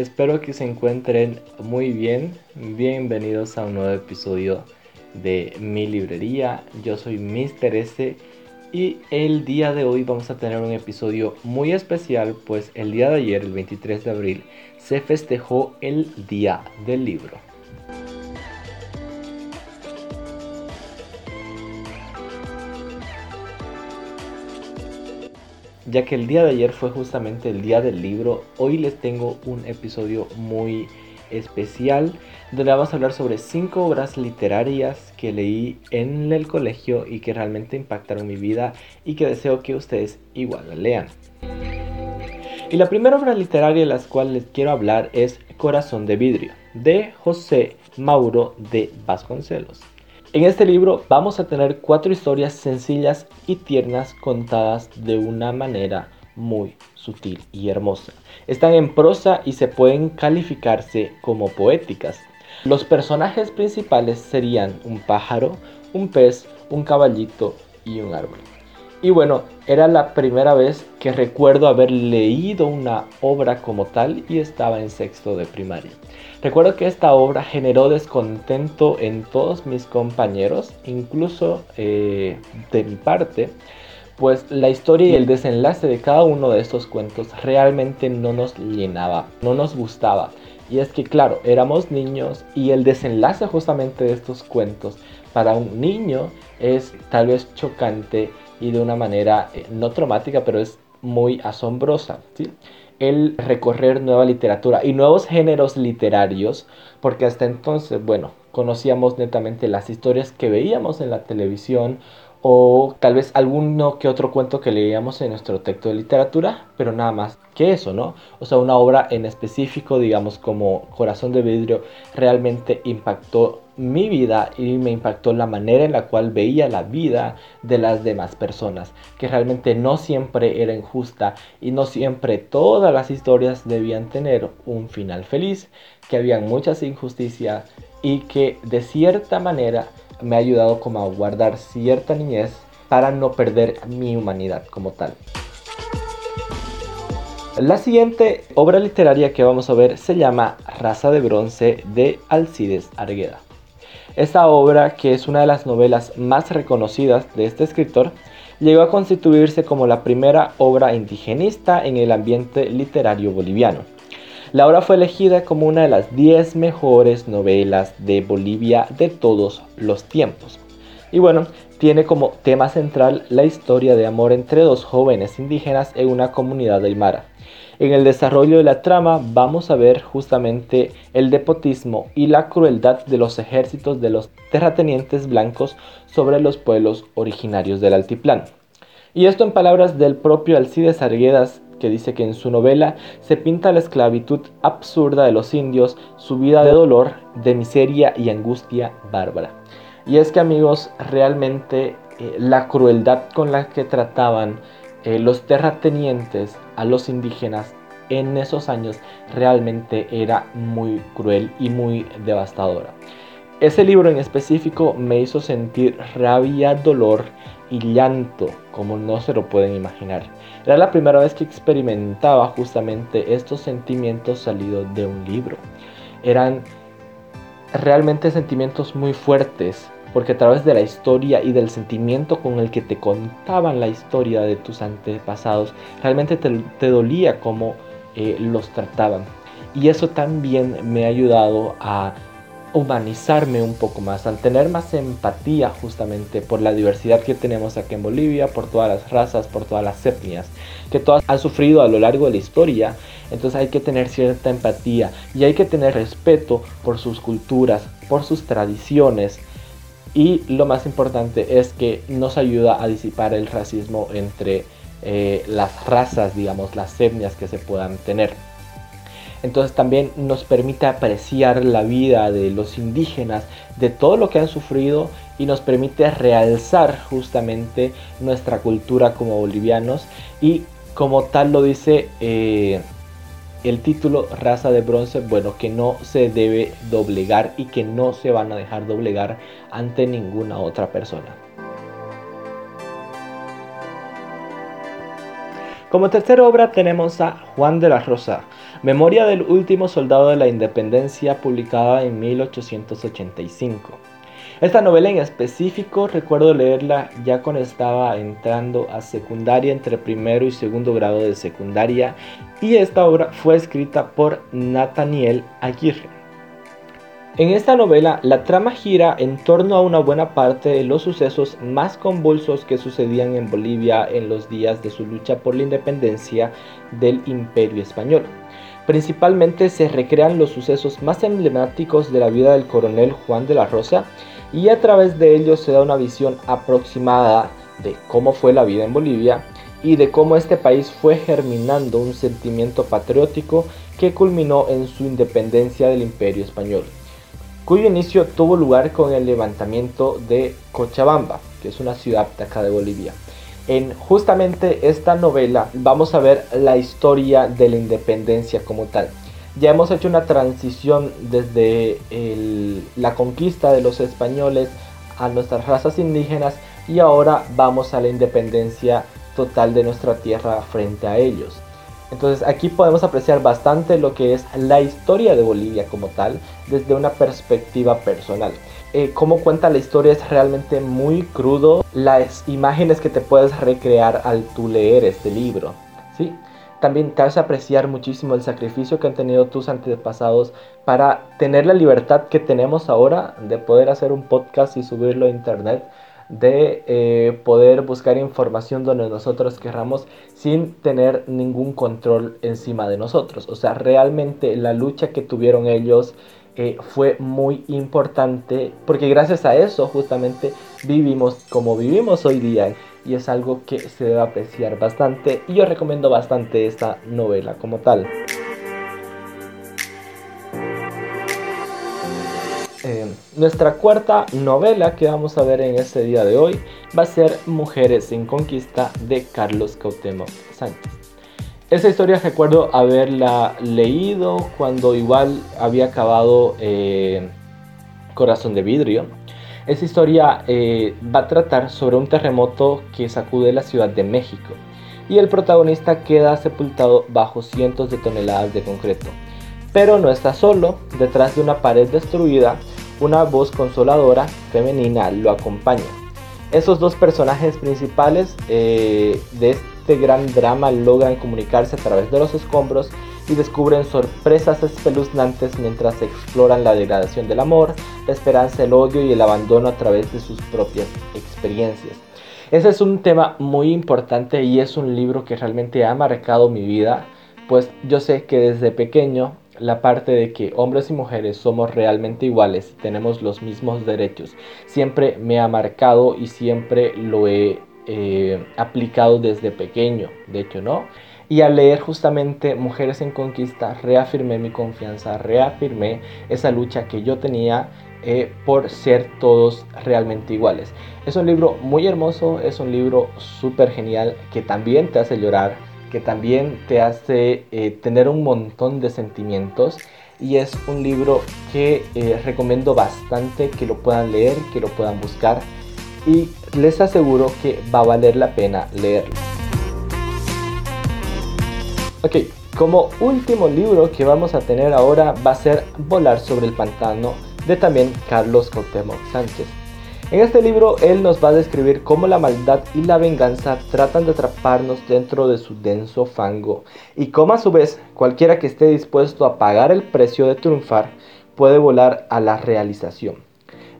Espero que se encuentren muy bien. Bienvenidos a un nuevo episodio de mi librería. Yo soy Mr. S y el día de hoy vamos a tener un episodio muy especial, pues el día de ayer, el 23 de abril, se festejó el Día del Libro. Ya que el día de ayer fue justamente el Día del Libro, hoy les tengo un episodio muy especial donde vamos a hablar sobre cinco obras literarias que leí en el colegio y que realmente impactaron mi vida y que deseo que ustedes igual la lean. Y la primera obra literaria de la cual les quiero hablar es Corazón de Vidrio, de José Mauro de Vasconcelos. En este libro vamos a tener cuatro historias sencillas y tiernas contadas de una manera muy sutil y hermosa. Están en prosa y se pueden calificarse como poéticas. Los personajes principales serían un pájaro, un pez, un caballito y un árbol. Y bueno, era la primera vez que recuerdo haber leído una obra como tal y estaba en sexto de primaria. Recuerdo que esta obra generó descontento en todos mis compañeros, incluso eh, de mi parte, pues la historia y el desenlace de cada uno de estos cuentos realmente no nos llenaba, no nos gustaba. Y es que claro, éramos niños y el desenlace justamente de estos cuentos para un niño es tal vez chocante y de una manera eh, no traumática, pero es muy asombrosa. El recorrer nueva literatura y nuevos géneros literarios, porque hasta entonces, bueno, conocíamos netamente las historias que veíamos en la televisión o tal vez alguno que otro cuento que leíamos en nuestro texto de literatura, pero nada más que eso, ¿no? O sea, una obra en específico, digamos como Corazón de Vidrio, realmente impactó mi vida y me impactó la manera en la cual veía la vida de las demás personas, que realmente no siempre era injusta y no siempre todas las historias debían tener un final feliz, que había muchas injusticias y que de cierta manera me ha ayudado como a guardar cierta niñez para no perder mi humanidad como tal. La siguiente obra literaria que vamos a ver se llama Raza de Bronce de Alcides Argueda. Esta obra, que es una de las novelas más reconocidas de este escritor, llegó a constituirse como la primera obra indigenista en el ambiente literario boliviano. La obra fue elegida como una de las 10 mejores novelas de Bolivia de todos los tiempos. Y bueno, tiene como tema central la historia de amor entre dos jóvenes indígenas en una comunidad aymara. En el desarrollo de la trama vamos a ver justamente el depotismo y la crueldad de los ejércitos de los terratenientes blancos sobre los pueblos originarios del altiplano. Y esto en palabras del propio Alcides Arguedas que dice que en su novela se pinta la esclavitud absurda de los indios, su vida de dolor, de miseria y angustia bárbara. Y es que amigos, realmente eh, la crueldad con la que trataban eh, los terratenientes a los indígenas en esos años realmente era muy cruel y muy devastadora. Ese libro en específico me hizo sentir rabia, dolor y llanto como no se lo pueden imaginar. Era la primera vez que experimentaba justamente estos sentimientos salidos de un libro. Eran realmente sentimientos muy fuertes, porque a través de la historia y del sentimiento con el que te contaban la historia de tus antepasados, realmente te, dolía cómo eh, los trataban. Y eso también me ha ayudado a humanizarme un poco más, al tener más empatía justamente por la diversidad que tenemos aquí en Bolivia, por todas las razas, por todas las etnias, que todas han sufrido a lo largo de la historia. Entonces hay que tener cierta empatía y hay que tener respeto por sus culturas, por sus tradiciones. Y lo más importante es que nos ayuda a disipar el racismo entre eh, las razas, digamos, las etnias que se puedan tener. Entonces también nos permite apreciar la vida de los indígenas, de todo lo que han sufrido y nos permite realzar justamente nuestra cultura como bolivianos y como tal lo dice eh, el título raza de bronce, bueno, que no se debe doblegar y que no se van a dejar doblegar ante ninguna otra persona. Como tercera obra tenemos a Juan de la Rosa, Memoria del último soldado de la independencia, publicada en 1885. Esta novela en específico recuerdo leerla ya cuando estaba entrando a secundaria entre primero y segundo grado de secundaria y esta obra fue escrita por Nathaniel Aguirre. En esta novela, la trama gira en torno a una buena parte de los sucesos más convulsos que sucedían en Bolivia en los días de su lucha por la independencia del Imperio Español. Principalmente se recrean los sucesos más emblemáticos de la vida del coronel Juan de la Rosa y a través de ellos se da una visión aproximada de cómo fue la vida en Bolivia y de cómo este país fue germinando un sentimiento patriótico que culminó en su independencia del Imperio Español cuyo inicio tuvo lugar con el levantamiento de Cochabamba, que es una ciudad de acá de Bolivia. En justamente esta novela vamos a ver la historia de la independencia como tal. Ya hemos hecho una transición desde la conquista de los españoles a nuestras razas indígenas y ahora vamos a la independencia total de nuestra tierra frente a ellos. Entonces aquí podemos apreciar bastante lo que es la historia de Bolivia como tal desde una perspectiva personal. Eh, cómo cuenta la historia es realmente muy crudo, las imágenes que te puedes recrear al tú leer este libro. ¿sí? También te hace apreciar muchísimo el sacrificio que han tenido tus antepasados para tener la libertad que tenemos ahora de poder hacer un podcast y subirlo a internet de eh, poder buscar información donde nosotros querramos sin tener ningún control encima de nosotros. O sea, realmente la lucha que tuvieron ellos fue muy importante porque gracias a eso justamente vivimos como vivimos hoy día y es algo que se debe apreciar bastante y yo recomiendo bastante esta novela como tal. Eh, nuestra cuarta novela que vamos a ver en este día de hoy va a ser Mujeres en Conquista de Carlos Cautemo Sánchez. Esta historia recuerdo haberla leído cuando igual había acabado eh, Corazón de Vidrio. Esta historia eh, va a tratar sobre un terremoto que sacude la Ciudad de México y el protagonista queda sepultado bajo cientos de toneladas de concreto. Pero no está solo, detrás de una pared destruida, una voz consoladora femenina lo acompaña. Esos dos personajes principales eh, de este gran drama logran comunicarse a través de los escombros y descubren sorpresas espeluznantes mientras exploran la degradación del amor, la esperanza, el odio y el abandono a través de sus propias experiencias. Ese es un tema muy importante y es un libro que realmente ha marcado mi vida, pues yo sé que desde pequeño la parte de que hombres y mujeres somos realmente iguales y tenemos los mismos derechos. Siempre me ha marcado y siempre lo he eh, aplicado desde pequeño, de hecho, ¿no? Y al leer justamente Mujeres en Conquista, reafirmé mi confianza, reafirmé esa lucha que yo tenía eh, por ser todos realmente iguales. Es un libro muy hermoso, es un libro súper genial que también te hace llorar, que también te hace eh, tener un montón de sentimientos y es un libro que recomiendo bastante que lo puedan leer, que lo puedan buscar y les aseguro que va a valer la pena leerlo. Ok, como último libro que vamos a tener ahora va a ser Volar sobre el pantano de también Carlos Cuauhtémoc Sánchez. En este libro él nos va a describir cómo la maldad y la venganza tratan de atraparnos dentro de su denso fango y cómo a su vez cualquiera que esté dispuesto a pagar el precio de triunfar puede volar a la realización.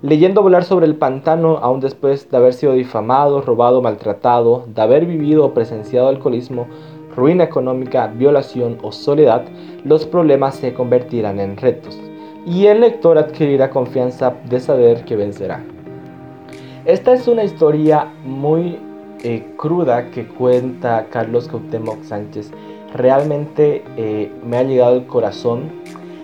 Leyendo volar sobre el pantano aún después de haber sido difamado, robado, maltratado, de haber vivido o presenciado alcoholismo, ruina económica, violación o soledad, los problemas se convertirán en retos y el lector adquirirá confianza de saber que vencerá. Esta es una historia muy eh, cruda que cuenta Carlos Cuauhtémoc Sánchez. Realmente eh, me ha llegado al corazón.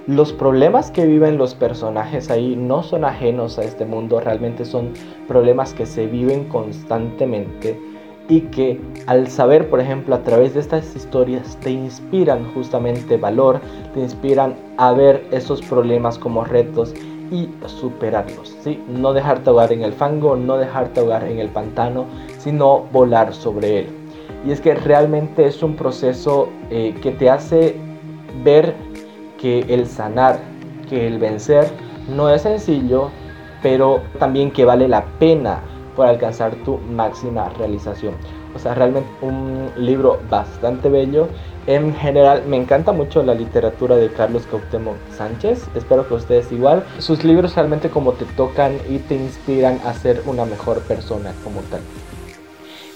Los problemas que viven los personajes ahí no son ajenos a este mundo, realmente son problemas que se viven constantemente y que al saber, por ejemplo, a través de estas historias te inspiran justamente valor, te inspiran a ver esos problemas como retos y superarlos, ¿sí? No dejarte ahogar en el fango, no dejarte ahogar en el pantano, sino volar sobre él. Y es que realmente es un proceso eh, que te hace ver que el sanar, que el vencer no es sencillo, pero también que vale la pena por alcanzar tu máxima realización. O sea, realmente un libro bastante bello. En general, me encanta mucho la literatura de Carlos Cautemo Sánchez. Espero que ustedes igual. Sus libros realmente como te tocan y te inspiran a ser una mejor persona como tal.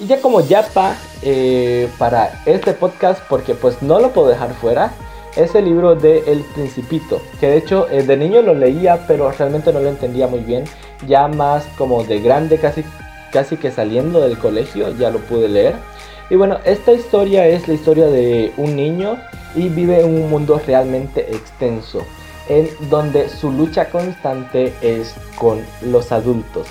Y ya como yapa eh, para este podcast, porque pues no lo puedo dejar fuera, es el libro de El Principito, que de hecho eh, de niño lo leía, pero realmente no lo entendía muy bien. Ya más como de grande, casi, casi que saliendo del colegio, ya lo pude leer. Y bueno, esta historia es la historia de un niño y vive en un mundo realmente extenso, en donde su lucha constante es con los adultos.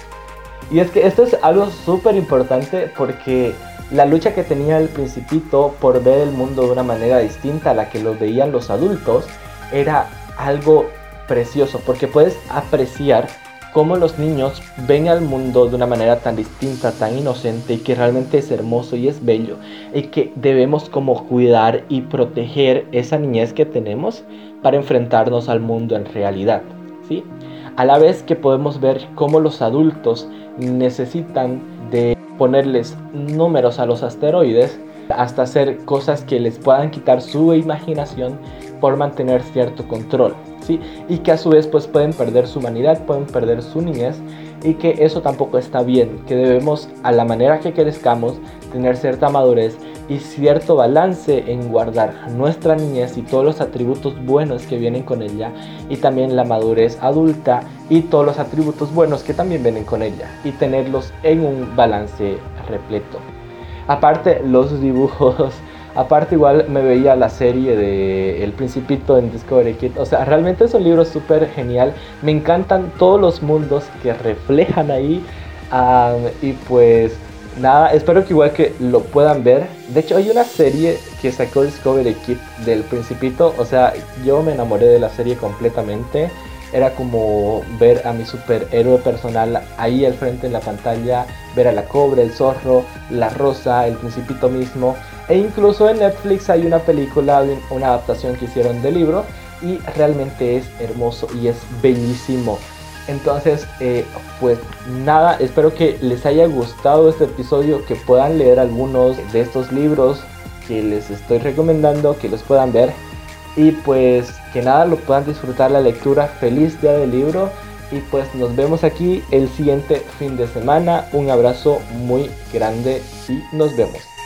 Y es que esto es algo súper importante porque la lucha que tenía el principito por ver el mundo de una manera distinta a la que lo veían los adultos era algo precioso porque puedes apreciar cómo los niños ven al mundo de una manera tan distinta, tan inocente y que realmente es hermoso y es bello y que debemos como cuidar y proteger esa niñez que tenemos para enfrentarnos al mundo en realidad, ¿sí? A la vez que podemos ver cómo los adultos necesitan de ponerles números a los asteroides hasta hacer cosas que les puedan quitar su imaginación por mantener cierto control, ¿sí? Y que a su vez pues pueden perder su humanidad, pueden perder su niñez y que eso tampoco está bien, que debemos a la manera que crezcamos tener cierta madurez y cierto balance en guardar nuestra niñez y todos los atributos buenos que vienen con ella y también la madurez adulta y todos los atributos buenos que también vienen con ella y tenerlos en un balance repleto. Aparte los dibujos, aparte igual me veía la serie de El Principito en Discovery Kid, o sea, realmente es un libro súper genial, me encantan todos los mundos que reflejan ahí. Y pues nada, espero que igual que lo puedan ver. De hecho, hay una serie que sacó Discovery Kid del Principito. O sea, yo me enamoré de la serie completamente. Era como ver a mi superhéroe personal ahí al frente en la pantalla, ver a la cobra, el zorro, la rosa, el principito mismo. E incluso en Netflix hay una película, una adaptación que hicieron del libro y realmente es hermoso y es bellísimo. Entonces, eh, pues nada, espero que les haya gustado este episodio, que puedan leer algunos de estos libros que les estoy recomendando, que los puedan ver y pues que nada, lo puedan disfrutar la lectura. Feliz día del libro y pues nos vemos aquí el siguiente fin de semana. Un abrazo muy grande y nos vemos.